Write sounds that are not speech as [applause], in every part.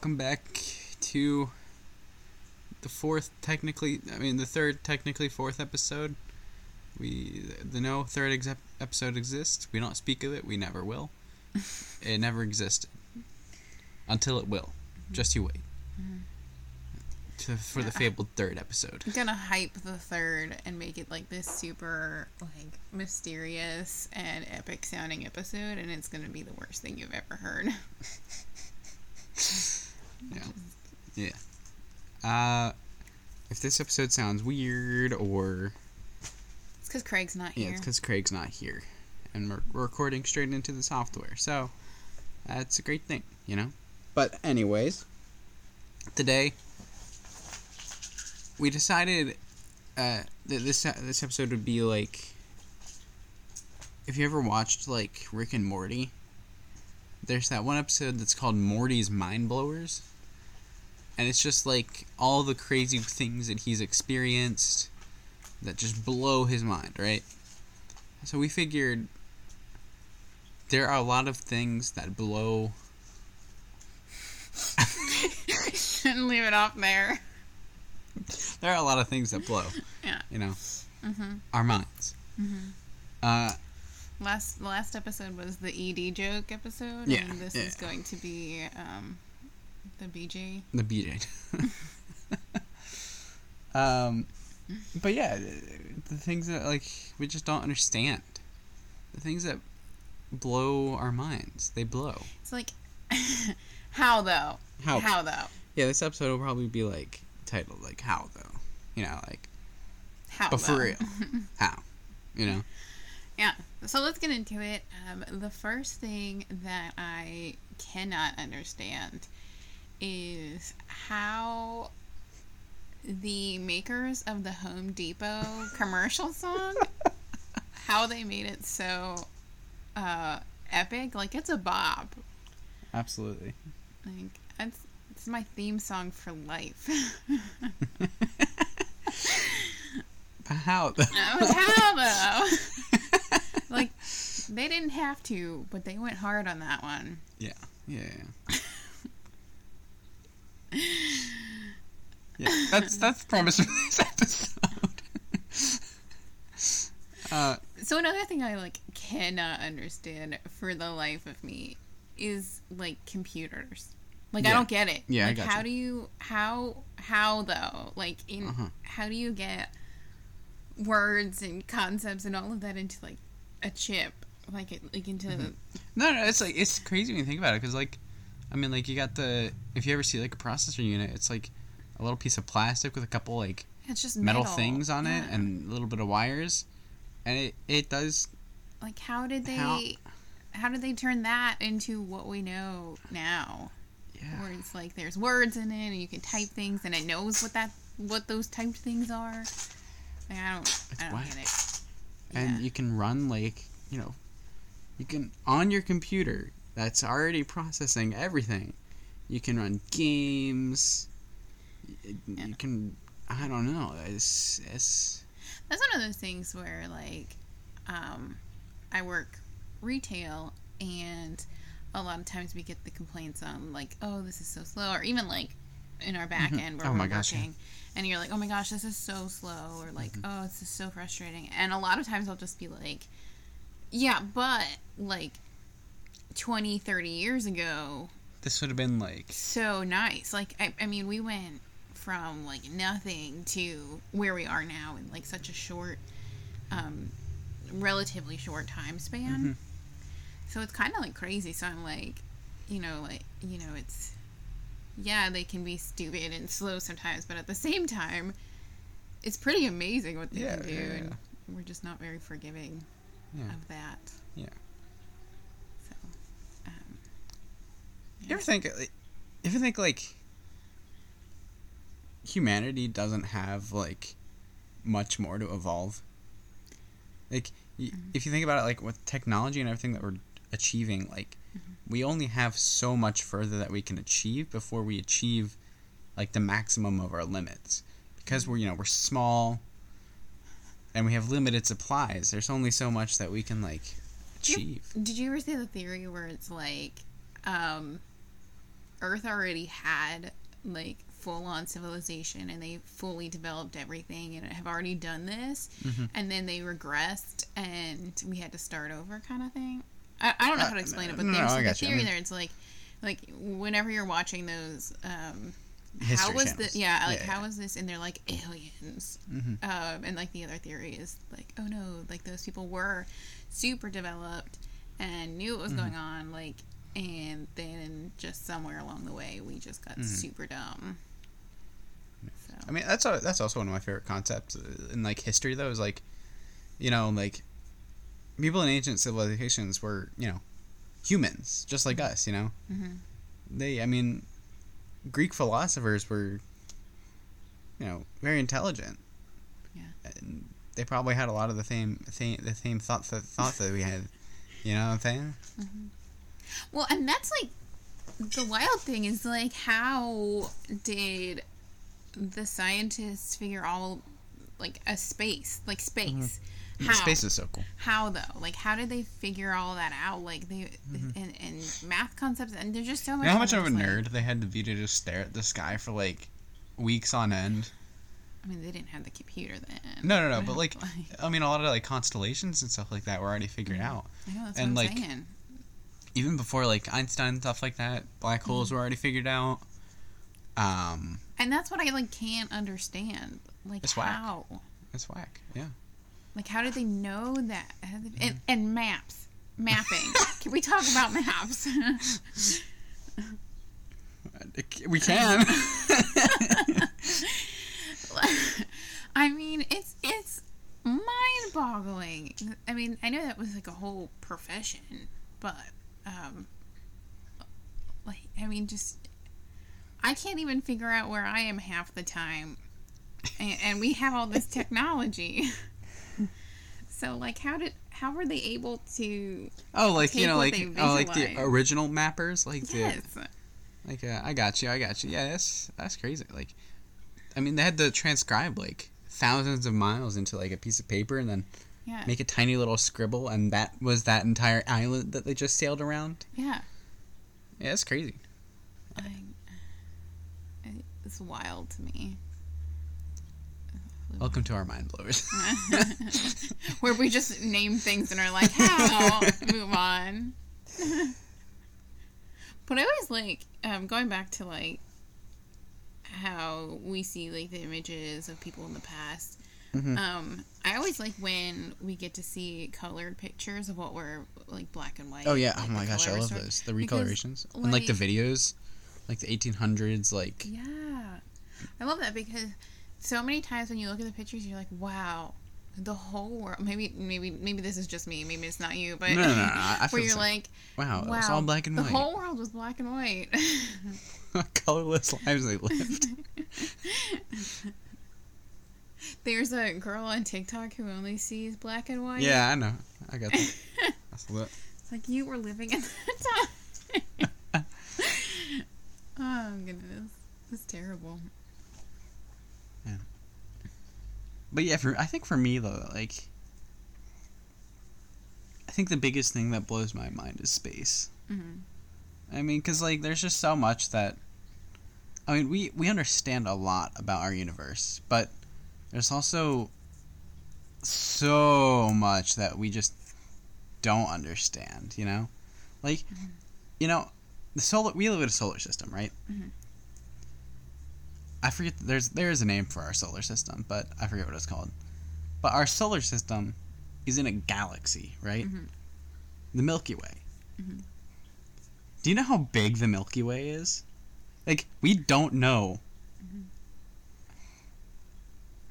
welcome back to the fourth, technically, I mean, the third, technically fourth episode. We, the no third ex- episode exists. We don't speak of it. We never will. [laughs] it never existed until it will. Just you wait. Mm-hmm. To, for the fabled third episode. I'm gonna hype the third and make it like this super like mysterious and epic sounding episode, and it's gonna be the worst thing you've ever heard. [laughs] Yeah. Yeah. Uh, if this episode sounds weird or It's because Craig's not here. yeah, it's because Craig's not here, and we're, we're recording straight into the software, so that's a great thing, you know. But anyways, today we decided uh, that this this episode would be like if you ever watched like Rick and Morty. There's that one episode that's called Morty's Mind Blowers. And it's just like all the crazy things that he's experienced that just blow his mind, right? So we figured there are a lot of things that blow [laughs] Shouldn't leave it off there. there are a lot of things that blow, Yeah. you know, Mm-hmm. our minds. Uh, Last last episode was the ED joke episode, Yeah, and this yeah. is going to be um, the BJ. the BJ. [laughs] um, but yeah, the, things that like we just don't understand, the things that blow our minds, they blow. It's like, [laughs] how though? How? How though? Yeah, this episode will probably be like titled like "How though," you know, like How? but for real, [laughs] how, you know. Yeah. So let's get into it. Um, the first thing that I cannot understand is how the makers of the Home Depot [laughs] commercial song how they made it so uh, epic. Like it's a bop. Absolutely. Like it's it's my theme song for life. [laughs] How though? [laughs] how though? like they didn't have to, but they went hard on that one. Yeah, yeah. Yeah, yeah that's that's the premise for this episode. [laughs] uh, So another thing I like cannot understand for the life of me is like computers. Like I don't get it. Yeah, Like how do you how how though? Like in Uh-huh. how do you get words and concepts and all of that into like a chip? Like it like into Mm-hmm. no, no, it's like it's crazy when you think about it because like, I mean, like you got the if you ever see like a processor unit, it's like a little piece of plastic with a couple like it's just metal, metal, things on it and a little bit of wires, and it it does like how did they how- how did they turn that into what we know now? yeah where it's like there's words in it and you can type things and it knows what that what those typed things are. Like I don't I don't get it. and Yeah. you can run like you know you can on your computer that's already processing everything you can run games Yeah. you can i don't know it's it's That's one of those things where like um I work retail and a lot of times we get the complaints on like, oh, this is so slow or even like in our back end where Oh we're my gosh, yeah. working and you're like, oh my gosh, this is so slow or like, Mm-hmm. oh, this is so frustrating. And a lot of times I'll just be like, yeah, but like 20, 30 years ago, this would have been like so nice. Like, I, I mean, we went from like nothing to where we are now in like such a short, um, relatively short time span. Mm-hmm. So it's kind of like crazy. So I'm like, you know, like, you know, it's, yeah, they can be stupid and slow sometimes, but at the same time, it's pretty amazing what they Yeah, can do. yeah, And we're just not very forgiving Yeah. of that. Yeah. So, um, you ever think like, if you think like humanity doesn't have like much more to evolve? Like y- mm-hmm. if you think about it like with technology and everything that we're achieving like mm-hmm. we only have so much further that we can achieve before we achieve like the maximum of our limits. Because mm-hmm. we're you know we're small and we have limited supplies there's only so much that we can like Do you- achieve. Did you ever see the theory where it's like, um, Earth already had like full on civilization and they fully developed everything and have already done this Mm-hmm. and then they regressed and we had to start over kind of thing. I, I don't know how to explain it, but Uh, no, there's I like a got. I theory mean- there. It's like like whenever you're watching those um History how was channels. the yeah like Yeah, how yeah. was this and they're like aliens Mhm. um and like the other theory is like oh no like those people were super developed and knew what was Mm-hmm. going on like and then just somewhere along the way we just got super dumb so Mm-hmm. I mean, that's a, that's also one of my favorite concepts uh, in like history, though. Is like, you know, like people in ancient civilizations were, you know, humans just like us. You know, Mhm. they. I mean, Greek philosophers were, you know, very intelligent. Yeah. And they probably had a lot of the same, same the same thoughts that thoughts that we had. You know what I'm saying? Well, and that's like the wild thing is like how did the scientists figure all like a space, like space? How? Space is so cool. How though? Like how did they figure all that out? Like they and, and math concepts and there's just so much. Mm-hmm. You know how much of a like- nerd they had to be to just stare at the sky for like weeks on end? I mean, they didn't have the computer then. No, no, no. But [laughs] like, I mean, a lot of like constellations and stuff like that were already figured out. I know that's and, what I'm like, saying. Even before like Einstein and stuff like that, black Mm-hmm. holes were already figured out. Um, And that's what I like can't understand. Like It's whack. how? it's whack. Yeah. Like how did they know that? Did- Mm-hmm. And, and maps, mapping. [laughs] Can we talk about maps? [laughs] We can. [laughs] I mean, it's it's mind-boggling. I mean, I know that was like a whole profession, but um, like I mean, just I can't even figure out where I am half the time, and, and we have all this technology. [laughs] so, like, how did how were they able to? oh, like you know, like oh, like the original mappers, like the like uh, I got you, I got you. Yeah, that's that's crazy. Like, I mean, they had to transcribe like thousands of miles into like a piece of paper and then Yeah. make a tiny little scribble, and that was that entire island that they just sailed around. Yeah. Yeah, it's crazy. I, I- it's wild to me. Welcome to our mind blowers. [laughs] Where we just name things and are like, how? [laughs] Move on. [laughs] but I always like, um, going back to like how we see like the images of people in the past. Mhm. Um, I always like when we get to see colored pictures of what were like black and white. oh yeah, like, oh my gosh, I love those. The because, recolorations and like the videos, like the 1800s, like Yeah. I love that because so many times when you look at the pictures, you're like, wow, the whole world. Maybe, maybe, maybe this is just me. Maybe it's not you, but No, no, no, [laughs] feel where you're same. like, wow, wow, it's all black and white. the whole world was black and white. [laughs] Colorless lives they lived. [laughs] There's a girl on TikTok who only sees black and white. yeah, I know. I got that. [laughs] That's. It's like you were living in that [laughs] time. [laughs] oh goodness, it's terrible. Yeah. But yeah, for I think for me though, like I think the biggest thing that blows my mind is space. hmm I mean, because like there's just so much that I mean we we understand a lot about our universe, but there's also so much that we just don't understand. You know, like you know the solar we live in a solar system, right? Mhm. I forget there's there is a name for our solar system, but I forget what it's called. But our solar system is in a galaxy, right? Mhm. The Milky Way. Mhm. Do you know how big the Milky Way is? Like we don't know.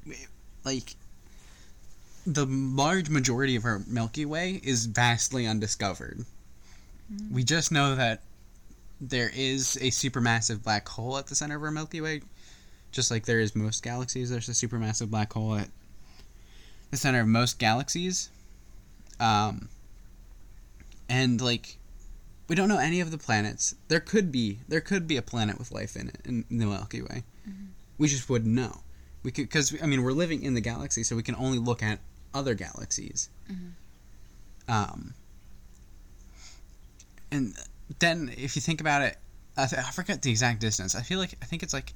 We- Like the large majority of our Milky Way is vastly undiscovered. We just know that there is a supermassive black hole at the center of our Milky Way. Just like there is most galaxies, there's a supermassive black hole at the center of most galaxies. Um, and like, we don't know any of the planets. There could be there could be a planet with life in it in the Milky Way. We just wouldn't know. We could because I mean we're living in the galaxy, so we can only look at other galaxies. Um, and then if you think about it, I, th- I forget the exact distance. I feel like I think it's like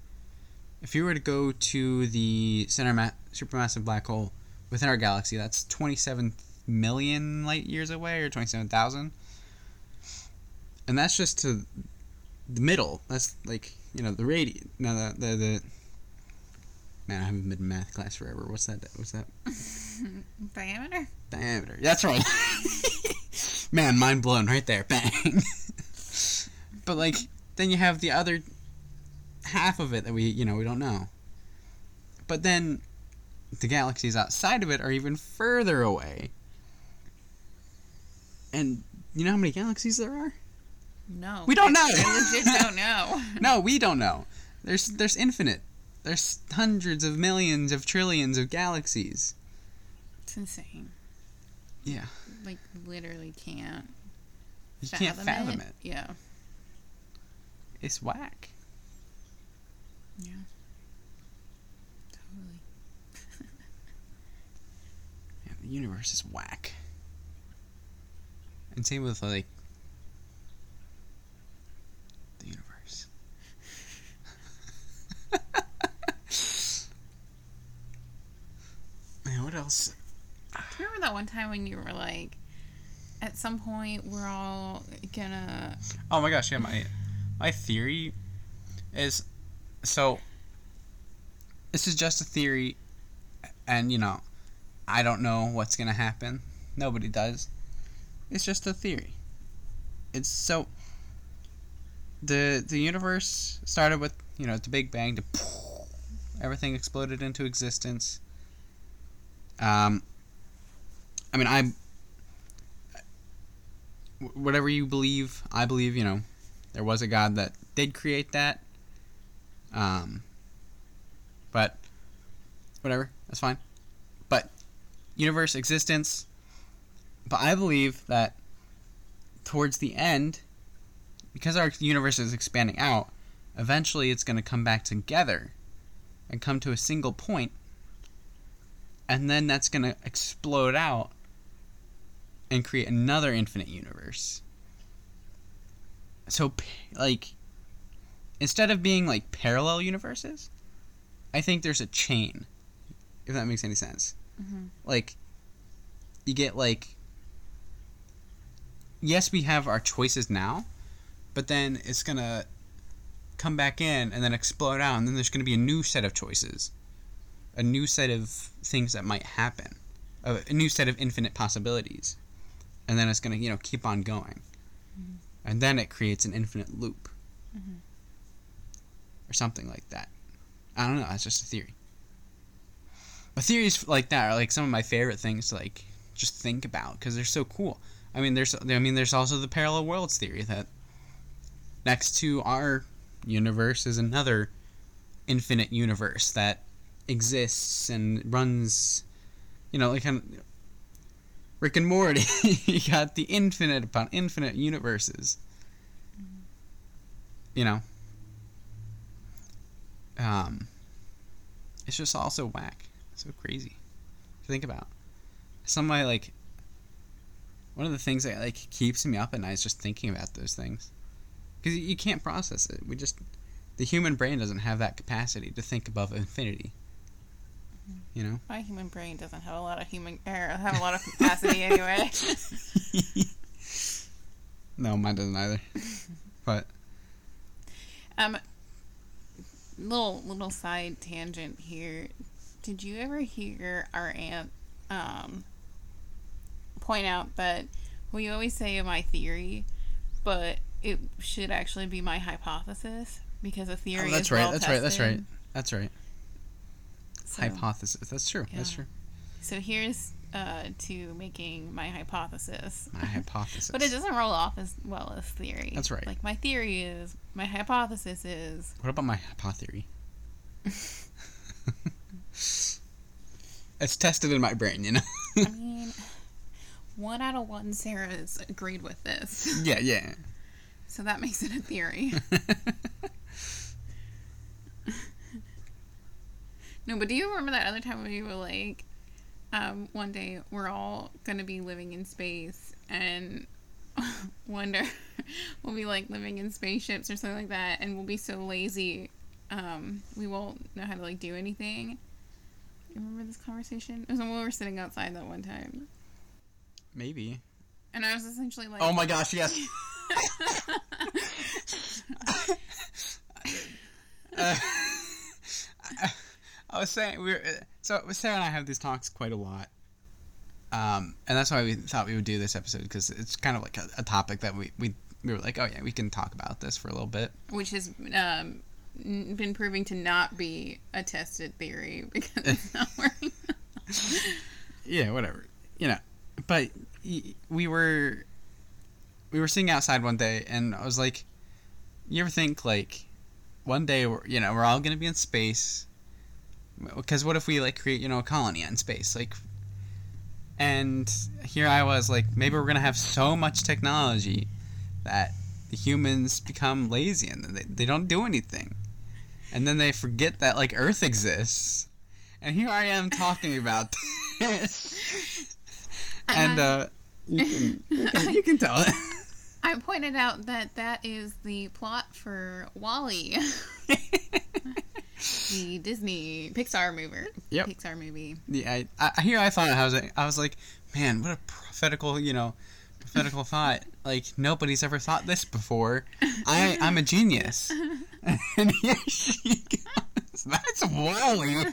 if you were to go to the center ma- supermassive black hole within our galaxy, that's 27 million light years away or 27,000. And that's just to the middle. That's like, you know, the radius. No, the, the, the Man, I haven't been in math class forever. What's that? What's that? [laughs] Diameter? Diameter. That's right. [laughs] Man, mind blown right there. Bang. [laughs] but like then you have the other half of it that we, you know, we don't know. But then the galaxies outside of it are even further away. And you know how many galaxies there are? No. We don't know. I legit don't know. No, we don't know. There's there's infinite. There's hundreds of millions of trillions of galaxies. It's insane. Yeah. Like, literally can't. You can't fathom it. Yeah. It's whack. Yeah. Totally. [laughs] Yeah, the universe is whack. And same with like the universe. Man, what else? Do you remember that one time when you were like, at some point we're all gonna. Oh my gosh, yeah, my my theory is so this is just a theory and you know, I don't know what's to happen. Nobody does. It's just a theory. It's so the the universe started with, you know, the Big Bang to everything exploded into existence. Um I mean, I whatever you believe, I believe, you know, there was a God that did create that. Um, but whatever, that's fine. But universe existence. But I believe that towards the end, because our universe is expanding out, eventually it's going to come back together and come to a single point, and then that's going to explode out and create another infinite universe. So, like, instead of being like parallel universes, I think there's a chain. If that makes any sense. Mhm. Like, you get like, yes, we have our choices now, but then it's gonna come back in and then explode out, and then there's gonna be a new set of choices, a new set of things that might happen, a, a new set of infinite possibilities, and then it's gonna you know keep on going, and then it creates an infinite loop, Mhm. or something like that. I don't know. That's just a theory. But theories like that are like some of my favorite things to like just think about because they're so cool. I mean, there's I mean, there's also the parallel worlds theory that next to our universe is another infinite universe that exists and runs. You know, like kind of Rick and Morty. [laughs] you got the infinite upon infinite universes. You know. Um. It's just all so whack, so crazy to think about. Some of my like. One of the things that like keeps me up at night is just thinking about those things, because you can't process it. We just, the human brain doesn't have that capacity to think above infinity. You know. My human brain doesn't have a lot of human or have a lot of capacity anyway. [laughs] [laughs] no, mine doesn't either. But Um, little little side tangent here. Did you ever hear our aunt um point out that we always say my theory, but it should actually be my hypothesis because a theory oh, that's right. well That's right. That's right. That's right. So, Hypothesis. That's true. That's true. so here's uh, to making my hypothesis. My [laughs] hypothesis. But it doesn't roll off as well as theory. That's right. Like my theory is, my hypothesis is. What about my hypotheory? [laughs] it's tested in my brain, you know. I mean, one out of one Sarah's agreed with this, yeah, yeah. so that makes it a theory. [laughs] No, but do you remember that other time when you were like, um, one day we're all gonna be living in space and [laughs] wonder [laughs] we'll be like living in spaceships or something like that and we'll be so lazy um we won't know how to like do anything you remember this conversation it was when we were sitting outside that one time Maybe. and i was essentially like Oh my gosh, yes. [laughs] Uh, I was saying we were so Sarah and I have these talks quite a lot, um, and that's why we thought we would do this episode because it's kind of like a, a topic that we, we we were like, oh yeah, we can talk about this for a little bit. which has um been proving to not be a tested theory [laughs] because it's not working [laughs] Yeah, whatever, you know. But we were we were sitting outside one day, and I was like, you ever think like one day we're you know we're all gonna be in space because what if we like create you know a colony in space? Like and here i was like maybe we're gonna have so much technology that the humans become lazy and they, they don't do anything. And then they forget that like earth exists. And here i am talking about [laughs] this. And uh you can, you can, you can tell it. I pointed out that that is the plot for WALL-E [laughs] the disney pixar movie Yep. pixar movie Yeah, I, I here I thought I was like, I was like, man, what a prophetical, you know, prophetical [laughs] thought. Like nobody's ever thought this before. [laughs] I I'm a genius. [laughs] and here she goes. That's WALL-E.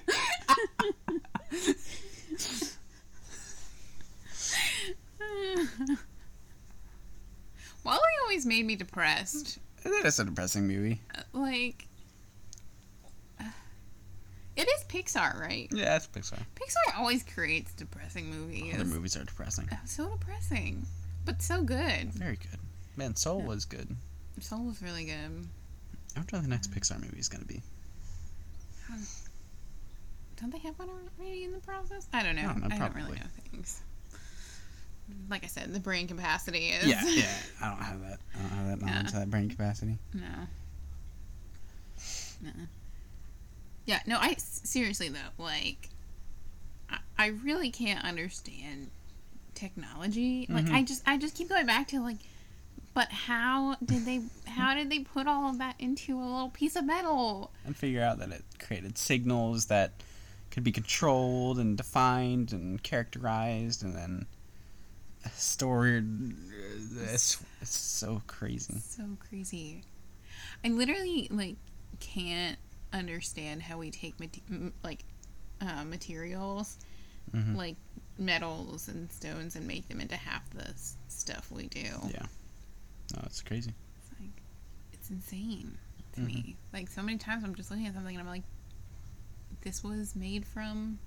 WALL-E always made me depressed That is a depressing movie. Uh, like it is pixar right Yeah, it's Pixar. pixar always creates depressing movies Other movies are depressing. so depressing but so good Very good. Man, Soul was good. soul was really good I wonder what the next Pixar movie is going to be. Um, don't they have one already in the process? I don't know. I I don't don't, really know things. Like I said, the brain capacity is Yeah, yeah. [laughs] I don't have that. I don't have that knowledge, Yeah. that brain capacity. no, no. Yeah, no. I seriously though, like, I, I really can't understand technology. Like, Mhm. I just, I just keep going back to like, but how did they, how did they put all of that into a little piece of metal? and figure out that it created signals that could be controlled and defined and characterized and then stored. It's, it's so crazy. So crazy. I literally like can't understand how we take mate- like uh, materials Mhm. like metals and stones and make them into half the s- stuff we do. Yeah. No, it's crazy. It's like it's insane to Mhm. me. Like so many times I'm just looking at something and I'm like, this was made from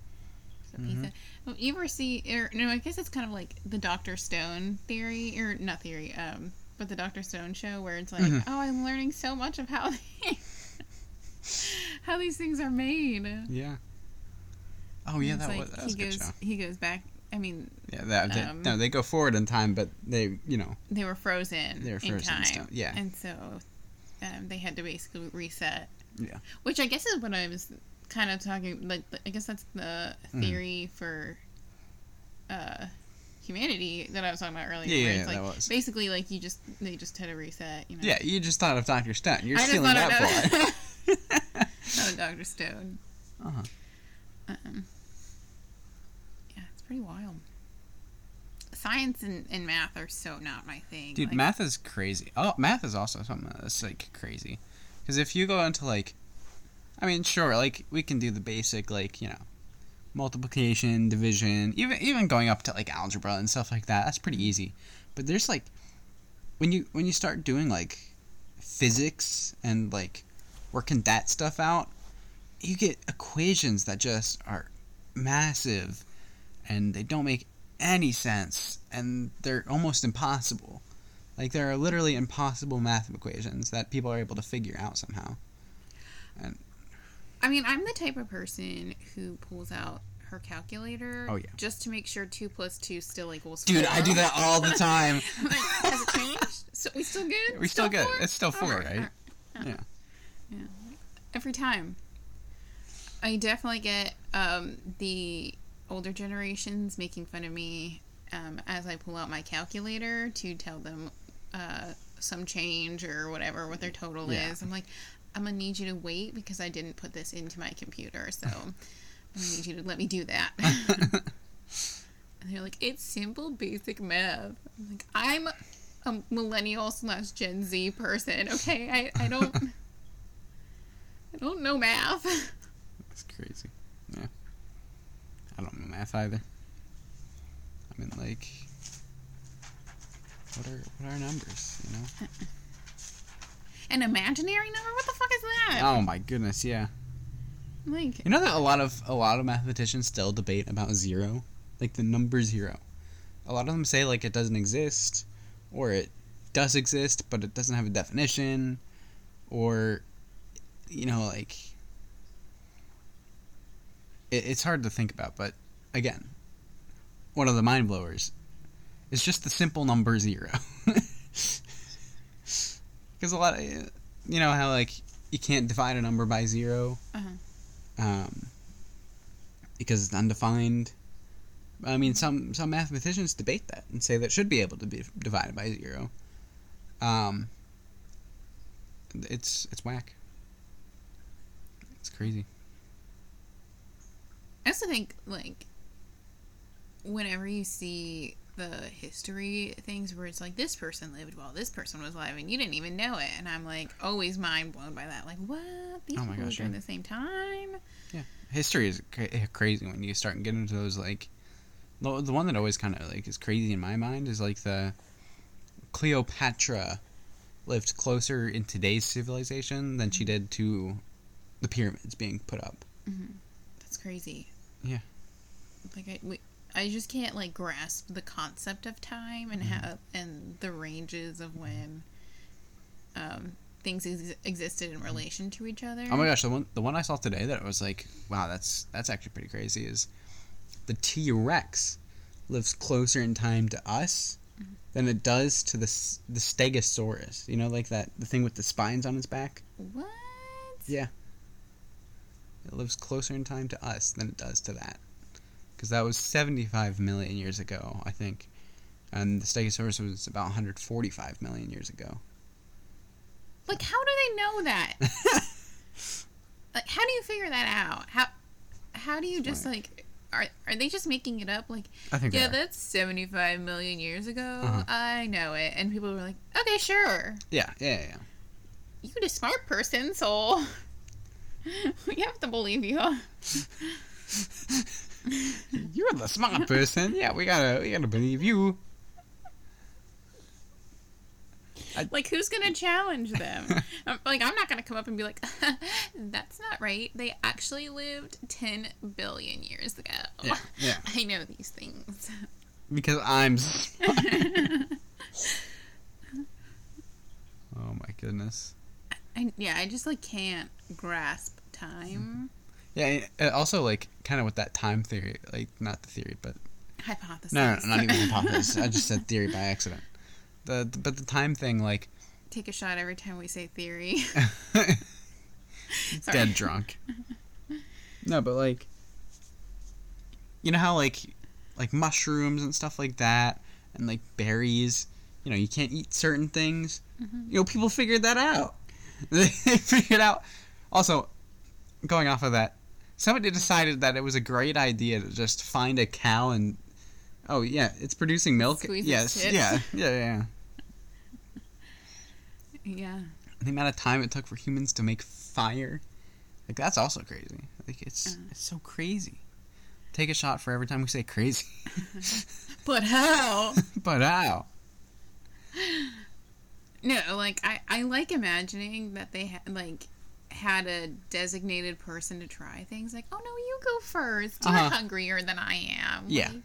a piece Mhm. of. You ever see? Or no, I guess it's kind of like the Doctor Stone theory, or not theory. Um, but the Doctor Stone show where it's like, Mhm. oh, I'm learning so much of how [laughs] they, how these things are made. Yeah. Oh yeah, that like was that was he good goes show. he goes back. I mean, Yeah, that they, um, no, they go forward in time, but they, you know, they were frozen. They were frozen in time, stone, yeah. and so um, they had to basically reset. Yeah. Which I guess is what I was kind of talking. Like, I guess that's the Mm-hmm. theory for uh, humanity that I was talking about earlier. Yeah, yeah, it's like, that was. Basically, like you just they just had a reset. You know. yeah, you just thought of Doctor Stone. You're I stealing that plot. [laughs] Oh, Doctor Stone. uh-huh. Um, yeah, it's pretty wild. Science and, and math are so not my thing. Dude, Like, math is crazy. Oh, math is also something that's like crazy. Because if you go into like, I mean, sure, like we can do the basic like you know, multiplication, division, even even going up to like algebra and stuff like that. That's pretty easy. But there's like, when you when you start doing like physics and like working that stuff out, you get equations that just are massive, and they don't make any sense, and they're almost impossible. Like there are literally impossible math equations that people are able to figure out somehow. I mean, I'm the type of person who pulls out her calculator. Oh, yeah. Just to make sure two plus two still equals. Dude, four. I do that all the time. [laughs] Has it changed? So we still good? We still good. four? It's still four, Alright, right? alright. Yeah. Every time. I definitely get um, the older generations making fun of me um, as I pull out my calculator to tell them uh, some change or whatever what their total Yeah. is. I'm like, I'm gonna need you to wait because I didn't put this into my computer, so [laughs] I'm gonna need you to let me do that. [laughs] [laughs] and they're like, it's simple, basic math. I'm like, I'm a millennial slash Gen Z person. Okay, I, I don't I don't know math. Crazy. Yeah. I don't know math either. I mean, like, what are what are numbers? You know? [laughs] An imaginary number? What the fuck is that? Oh my goodness, yeah. Like, You know that a lot of a lot of mathematicians still debate about zero, like the number zero. A lot of them say like it doesn't exist, or it does exist but it doesn't have a definition, or you know like it, it's hard to think about. But again, one of the mind blowers is just the simple number zero. [laughs] Because a lot of you know how like you can't divide a number by 0 Uh-huh. um, because it's undefined. I mean, some some mathematicians debate that and say that should be able to be divided by zero. Um, it's it's whack. It's crazy. I also think like whenever you see the history things where it's like this person lived while this person was alive and you didn't even know it, and I'm like always mind blown by that. Like, what? These Oh my people gosh, during yeah. the same time? Yeah history is cra- eh, crazy when you start getting into those like. The the one that always kind of like is crazy in my mind is like the Cleopatra lived closer in today's civilization than she mm-hmm. did to the pyramids being put up. Mm-hmm. That's crazy. Yeah. Like I, we, I just can't like grasp the concept of time and Mm-hmm. how and the ranges of when um, things ex- existed in relation to each other. Oh my gosh, the one the one I saw today that was like, wow, that's that's actually pretty crazy. Is the T Rex lives closer in time to us than it does to the the Stegosaurus. You know, like that the thing with the spines on its back. What? Yeah. It lives closer in time to us than it does to that, because that was seventy five million years ago, I think, and the Stegosaurus was about one hundred forty five million years ago. Like, how do they know that? [laughs] like, how do you figure that out? How how do you just like are are they just making it up? Like, I think. yeah, that's seventy five million years ago. Uh-huh. I know it, and people were like, okay, sure. yeah, yeah, yeah. You are a smart person, so [laughs] [laughs] we have to believe you. [laughs] You're the smart person. Yeah, we gotta we gotta believe you. Like, who's gonna challenge them? [laughs] I'm, like, I'm not gonna come up and be like, "That's not right." They actually lived ten billion years ago. Yeah, yeah. I know these things. Because I'm. oh my goodness. I, yeah, I just like can't grasp time. Yeah. and Also, like, kind of with that time theory, like not the theory, but Hypothesis. no, no, not even [laughs] hypothesis. I just said theory by accident. The, the but the time thing, like, Take a shot every time we say theory. [laughs] Dead drunk. No, but like, you know how like, like mushrooms and stuff like that, and like berries. You know, you can't eat certain things. Mm-hmm. You know, people figured that out. [laughs] They figured out. Also, going off of that, somebody decided that it was a great idea to just find a cow and. Oh yeah, it's producing milk. Squeeze yes, yeah, yeah, yeah. Yeah. the amount of time it took for humans to make fire like that's also crazy like it's Uh. it's so crazy take a shot for every time we say crazy [laughs] But how? [laughs] but how No, like I, I like imagining that they had like had a designated person to try things. Like, oh no, you go 1st You're Uh-huh. hungrier than I am. Yeah. Like,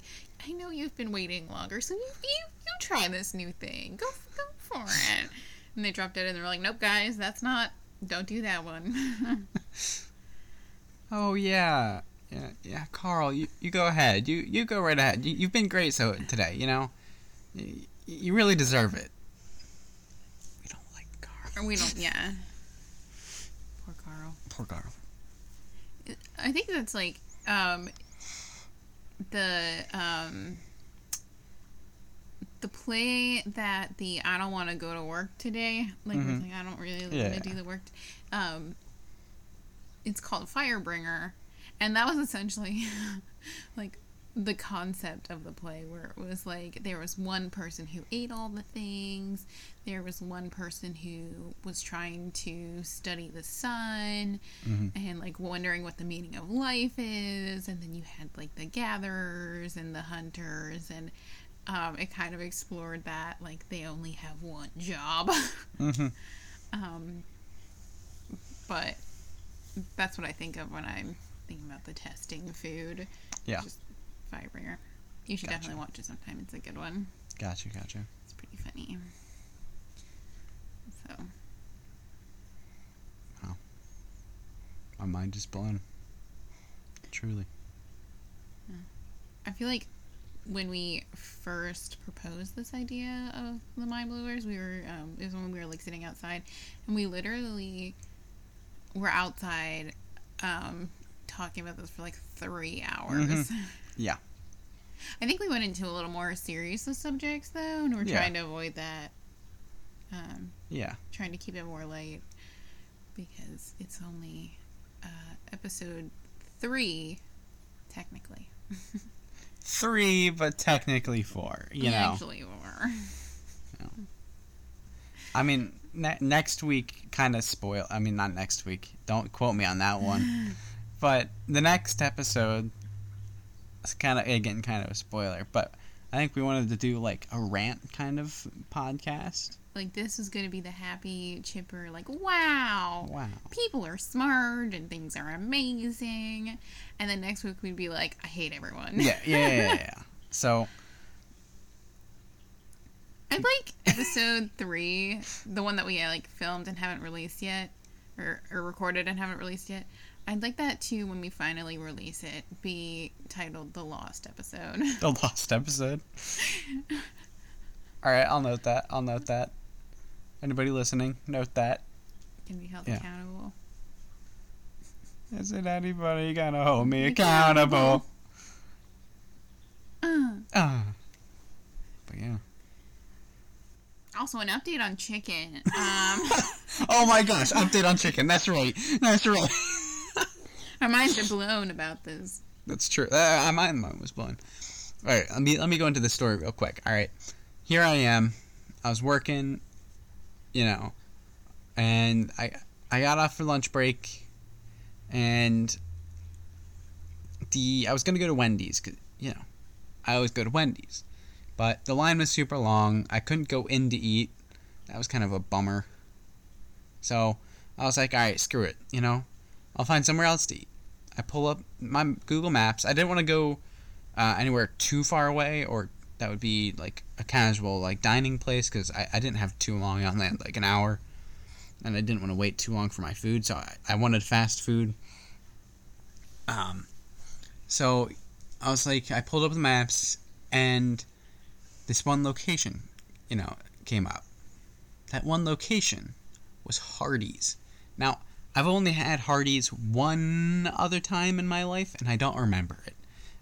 I know you've been waiting longer, so you you, you try this new thing. Go go for it. [laughs] And they dropped it, and they were like, nope, guys, that's not. Don't do that one. [laughs] [laughs] oh yeah yeah yeah carl you, you go ahead you you go right ahead you, you've been great so today you know you, you really deserve it we don't like carl or we don't. Yeah. Poor carl I think that's like um the um the play that the I don't want to go to work today, like, Mhm. like I don't really Yeah. want to do the work. Um, it's called Firebringer, and that was essentially [laughs] like the concept of the play, where it was like there was one person who ate all the things, there was one person who was trying to study the sun, Mhm. and like wondering what the meaning of life is, and then you had like the gatherers and the hunters, and um, it kind of explored that like they only have one job. [laughs] hmm um, but that's what I think of when I'm thinking about the testing food. Yeah. Just Firebringer. You should Gotcha. definitely watch it sometime. It's a good one. Gotcha, gotcha. It's pretty funny. So My mind is blown. Truly. I feel like when we first proposed this idea of the mind blowers, we were um, it was when we were like sitting outside, and we literally were outside um, talking about this for like three hours. Mhm. [laughs] Yeah. I think we went into a little more serious of subjects though, and we're Yeah. trying to avoid that. Um, Yeah. trying to keep it more light because it's only uh, episode three, technically. Three, but technically four. You We know. actually were. I mean, ne- next week kind of spoil. I mean, not next week. Don't quote me on that one. [laughs] but the next episode is kind of again kind of a spoiler. But I think we wanted to do like a rant kind of podcast. Like this is going to be the happy, chipper, like wow, Wow. people are smart and things are amazing, and then next week we'd be like, I hate everyone. Yeah, yeah, yeah, yeah. [laughs] So I like episode three, the one that we like filmed and haven't released yet, or, or recorded and haven't released yet. I'd like that too when we finally release it, be titled the lost episode. [laughs] the lost episode. All right, I'll note that. I'll note that. Anybody listening, note that. Can be held Yeah. accountable. Is it anybody gonna hold me accountable? Uh, Ah. But yeah. also, an update on chicken. [laughs] Um, Oh my gosh! Update on chicken. That's right. That's right. [laughs] our minds are blown about this. That's true. Uh, my mind was blown. All right, let me let me go into the story real quick. All right, here I am. I was working, you know, and I I got off for lunch break, and the I was gonna go to Wendy's, cause you know, I always go to Wendy's, but the line was super long. I couldn't go in to eat. That was kind of a bummer. So I was like, all right, screw it. You know, I'll find somewhere else to eat. I pull up my Google Maps. I didn't want to go uh, anywhere too far away, or that would be like a casual like dining place because I, I didn't have too long on that, like an hour, and I didn't want to wait too long for my food, so I, I wanted fast food. Um, so I was like, I pulled up the maps, and this one location, you know, came up. That one location was Hardee's. Now, I've only had Hardee's one other time in my life, and I don't remember it.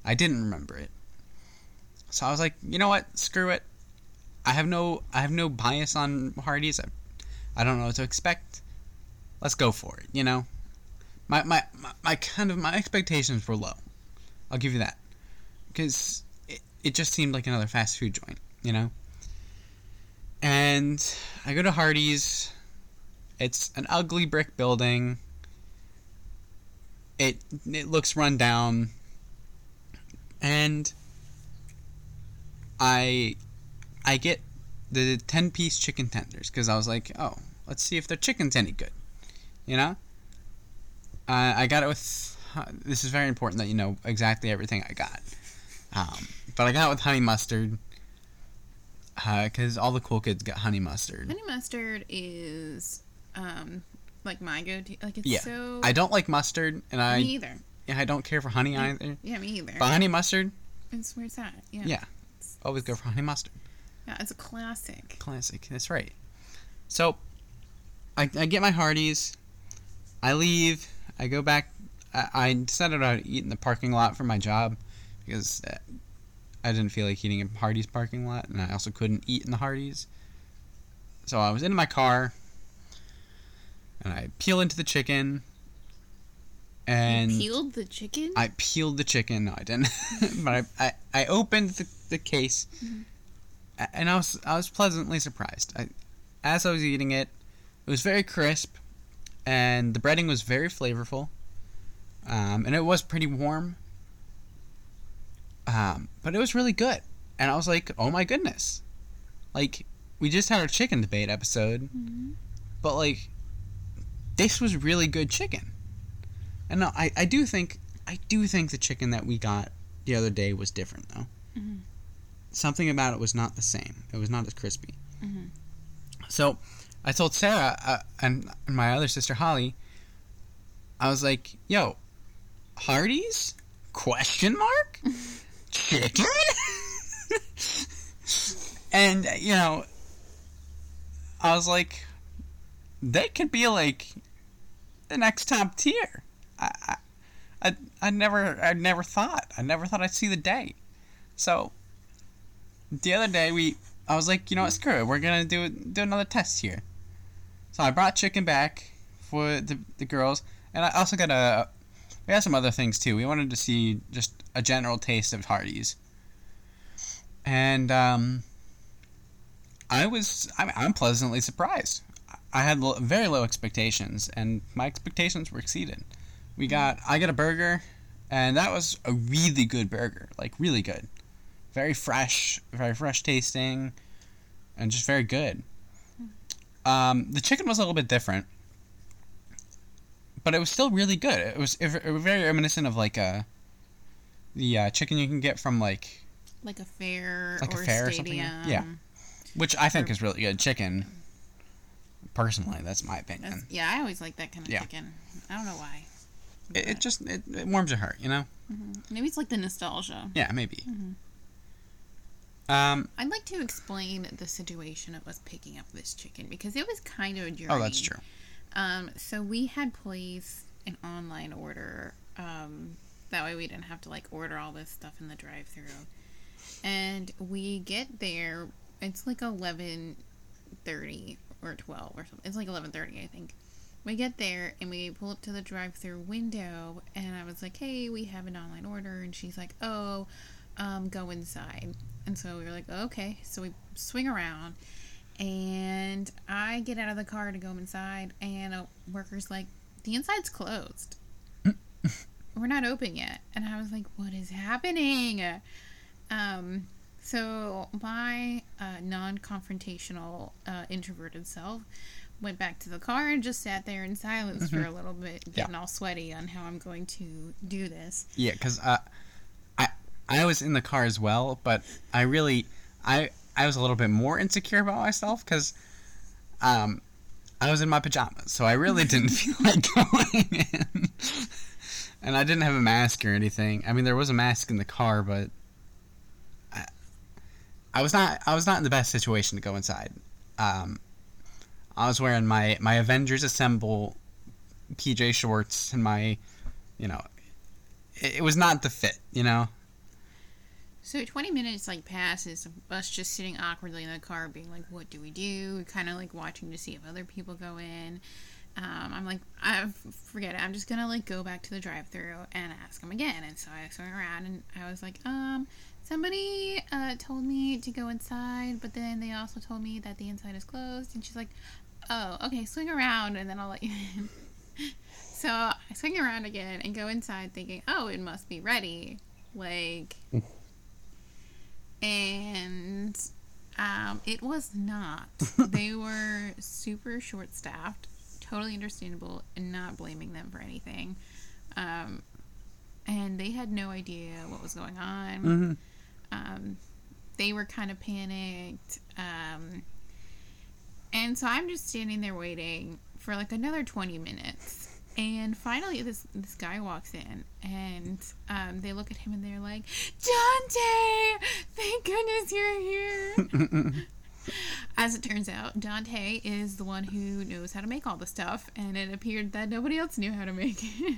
I didn't remember it. So I was like, you know what? Screw it. I have no I have no bias on Hardee's. I, I don't know what to expect. Let's go for it, you know? My, my, my, my kind of my expectations were low. I'll give you that. Because it, it just seemed like another fast food joint, you know? And I go to Hardee's. It's an ugly brick building. It it looks run down. And I I get the 10 piece chicken tenders cuz I was like, "Oh, let's see if their chicken's any good." You know? Uh, I got it with uh, this is very important that you know exactly everything I got. Um, but I got it with honey mustard because all the cool kids got honey mustard. Honey mustard is um like my go-to. Like it's Yeah. so. I don't like mustard, and I me either. I don't care for honey either. Yeah, me either. But honey mustard, it's where it's at. Yeah. Yeah. always go for honey mustard. Yeah, it's a classic. Classic. That's right. So, I, I get my Hardee's. I leave. I go back. I, I decided I'd eat in the parking lot for my job because uh, I didn't feel like eating in Hardee's parking lot, and I also couldn't eat in the Hardee's. So I was in my car, and I peel into the chicken, and you peeled the chicken. I peeled the chicken. No, I didn't. [laughs] but I, I, I opened the, the case, a- and I was I was pleasantly surprised. I, as I was eating it, it was very crisp, and the breading was very flavorful, um, and it was pretty warm. Um, but it was really good, and I was like, "Oh my goodness!" Like we just had our chicken debate episode, Mhm. but like this was really good chicken. And no, I, I do think I do think the chicken that we got the other day was different though. Mhm. Something about it was not the same. It was not as crispy. Mhm. So I told Sarah uh, and my other sister Holly. I was like, "Yo, Hardee's? Question mark? [laughs] Chicken?" and you know, I was like, they could be like the next top tier. I, I, I, I never, I never thought, I never thought I'd see the day. So, the other day we, I was like, you know what, screw it, we're gonna do do another test here. So I brought chicken back for the the girls, and I also got a, we had some other things too. We wanted to see just a general taste of Hardee's. And um, I was, I'm, I'm pleasantly surprised. I had lo- very low expectations, and my expectations were exceeded. We got, I got a burger, and that was a really good burger, like really good, very fresh, very fresh tasting, and just very good. Um, the chicken was a little bit different, but it was still really good. It was, it, it was very reminiscent of like a, the uh, chicken you can get from like like a fair Like a or fair or something, stadium. yeah. which I think is really good chicken. Personally, that's my opinion. That's, yeah, I always like that kind of Yeah. chicken. I don't know why. It, it just it, it warms your heart, you know. Maybe it's like the nostalgia. Yeah, maybe. Mhm. Um. I'd like to explain the situation of us picking up this chicken because it was kind of a journey. Oh, that's true. Um, so we had placed an online order. Um, that way we didn't have to like order all this stuff in the drive-through. And we get there. It's like eleven thirty or twelve or something. It's like eleven thirty, I think. We get there and we pull up to the drive-through window, and I was like, "Hey, we have an online order," and she's like, "Oh, um, go inside." And so we were like, "Okay." So we swing around, and I get out of the car to go inside, and a worker's like, "The inside's closed. [laughs] We're not open yet." And I was like, "What is happening?" Um, so my uh, non-confrontational uh, introverted self went back to the car and just sat there in silence for a little bit, getting all sweaty on how I'm going to do this. Yeah, because uh, I I was in the car as well, but I really I I was a little bit more insecure about myself because um I was in my pajamas, so I really didn't [laughs] feel like going in. And I didn't have a mask or anything. I mean, there was a mask in the car, but I was not. I was not in the best situation to go inside. Um, I was wearing my my Avengers Assemble PJ shorts and my, you know, it, it was not the fit. You know. So 20 minutes like passes of us just sitting awkwardly in the car being like, what do we do? Kind of like watching to see if other people go in. Um, I'm like, I forget it. I'm just gonna like go back to the drive-through and ask them again. And so I swung around and I was like, um, somebody uh, told me to go inside, but then they also told me that the inside is closed. And she's like, oh, okay, swing around and then I'll let you in. [laughs] so I swing around again and go inside, thinking, oh, it must be ready. Like, and um, it was not. [laughs] they were super short staffed, totally understandable, and not blaming them for anything. Um, and they had no idea what was going on. Mm-hmm. Um, they were kind of panicked. Um, and so I'm just standing there waiting for like another 20 minutes. And finally, this this guy walks in, and um, they look at him and they're like, "Dante, thank goodness you're here." [laughs] As it turns out, Dante is the one who knows how to make all the stuff, and it appeared that nobody else knew how to make it.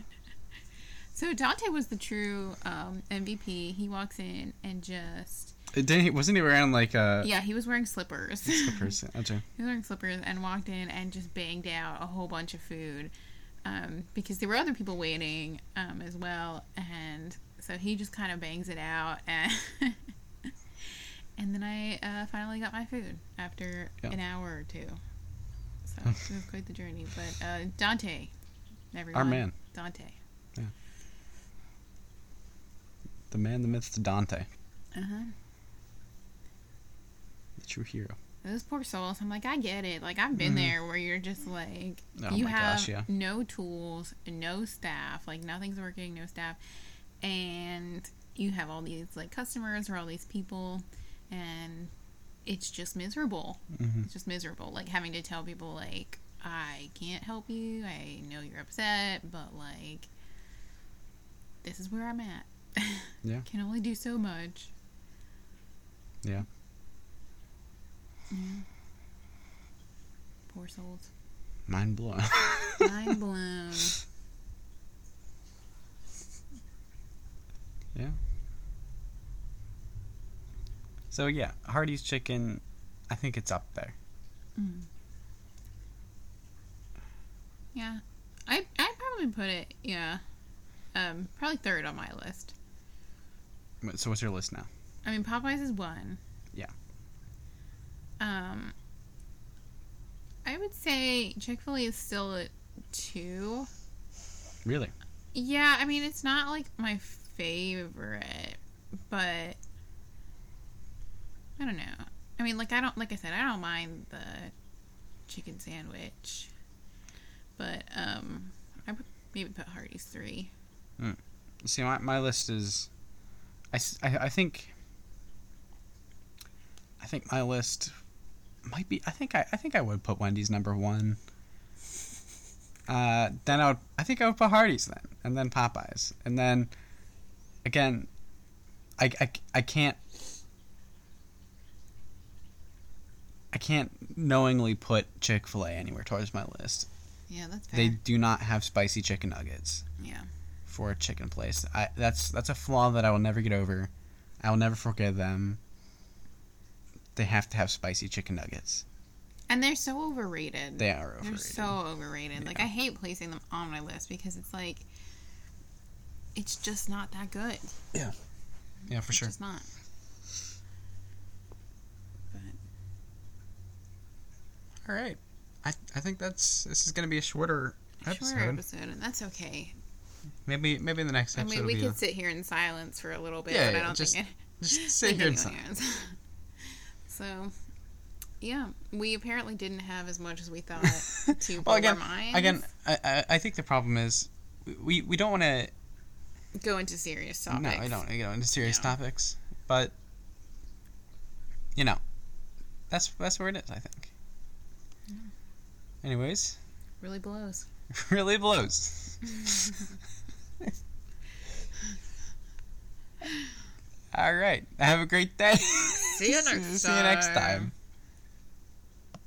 So Dante was the true um, MVP. He walks in and just Didn't he, wasn't he wearing like uh yeah, he was wearing slippers. [laughs] slippers? [laughs] Okay. he was wearing slippers and walked in and just banged out a whole bunch of food um, because there were other people waiting um, as well, and so he just kind of bangs it out [laughs] and. and then I uh, finally got my food after Yeah. an hour or two. So it was quite the journey. But uh, Dante, everyone. Our man. Dante. The man, the myth, the Dante, Uh huh. the true hero. Those poor souls. I'm like, I get it. Like I've been Mhm. there where you're just like, Oh you have gosh, yeah. no tools, no staff, like nothing's working, no staff, and you have all these like customers or all these people, and it's just miserable. hmm It's just miserable. Like having to tell people like, I can't help you. I know you're upset, but like, this is where I'm at. [laughs] Yeah. Can only do so much. Yeah. Yeah. Poor souls. Mind blown. [laughs] Mind blown. Yeah. So yeah, Hardee's chicken, I think it's up there. Mm. Yeah. I I'd probably put it, yeah. Um, probably third on my list. So what's your list now? I mean Popeyes is one. Yeah. Um I would say Chick fil A is still at two. Really? Yeah, I mean it's not like my favorite, but I don't know. I mean like I don't like I said, I don't mind the chicken sandwich. But um I would maybe put Hardee's three. See, my, my list is, I, I- I think, I think my list might be. I think I, I think I would put Wendy's number one. Uh, then I would. I think I would put Hardee's then, and then Popeyes, and then, again, I, I, I can't. I can't knowingly put Chick Fil A anywhere towards my list. Yeah, that's fair. They do not have spicy chicken nuggets yeah. For a chicken place. I that's that's a flaw that I will never get over. I will never forgive them. They have to have spicy chicken nuggets. And they're so overrated. They are They're overrated. so overrated. Like I hate placing them on my list because it's like it's just not that good. yeah, Yeah, for It's sure. It's not. But All right. I I think that's this is gonna be a shorter episode. shorter episode, and that's okay. Maybe maybe in the next I episode mean, we could sit here in silence for a little bit, Yeah, but I don't just think it. just [laughs] sit here in silence. [laughs] so, yeah, we apparently didn't have as much as we thought [laughs] to well, again, our minds. again, I, I I think the problem is we we don't want to go into serious topics. no I don't you know into serious Yeah. topics, but you know that's that's where it is. I think. Anyways, Really blows. really blows. All right. Have a great day. See you [laughs] next See you next time. time.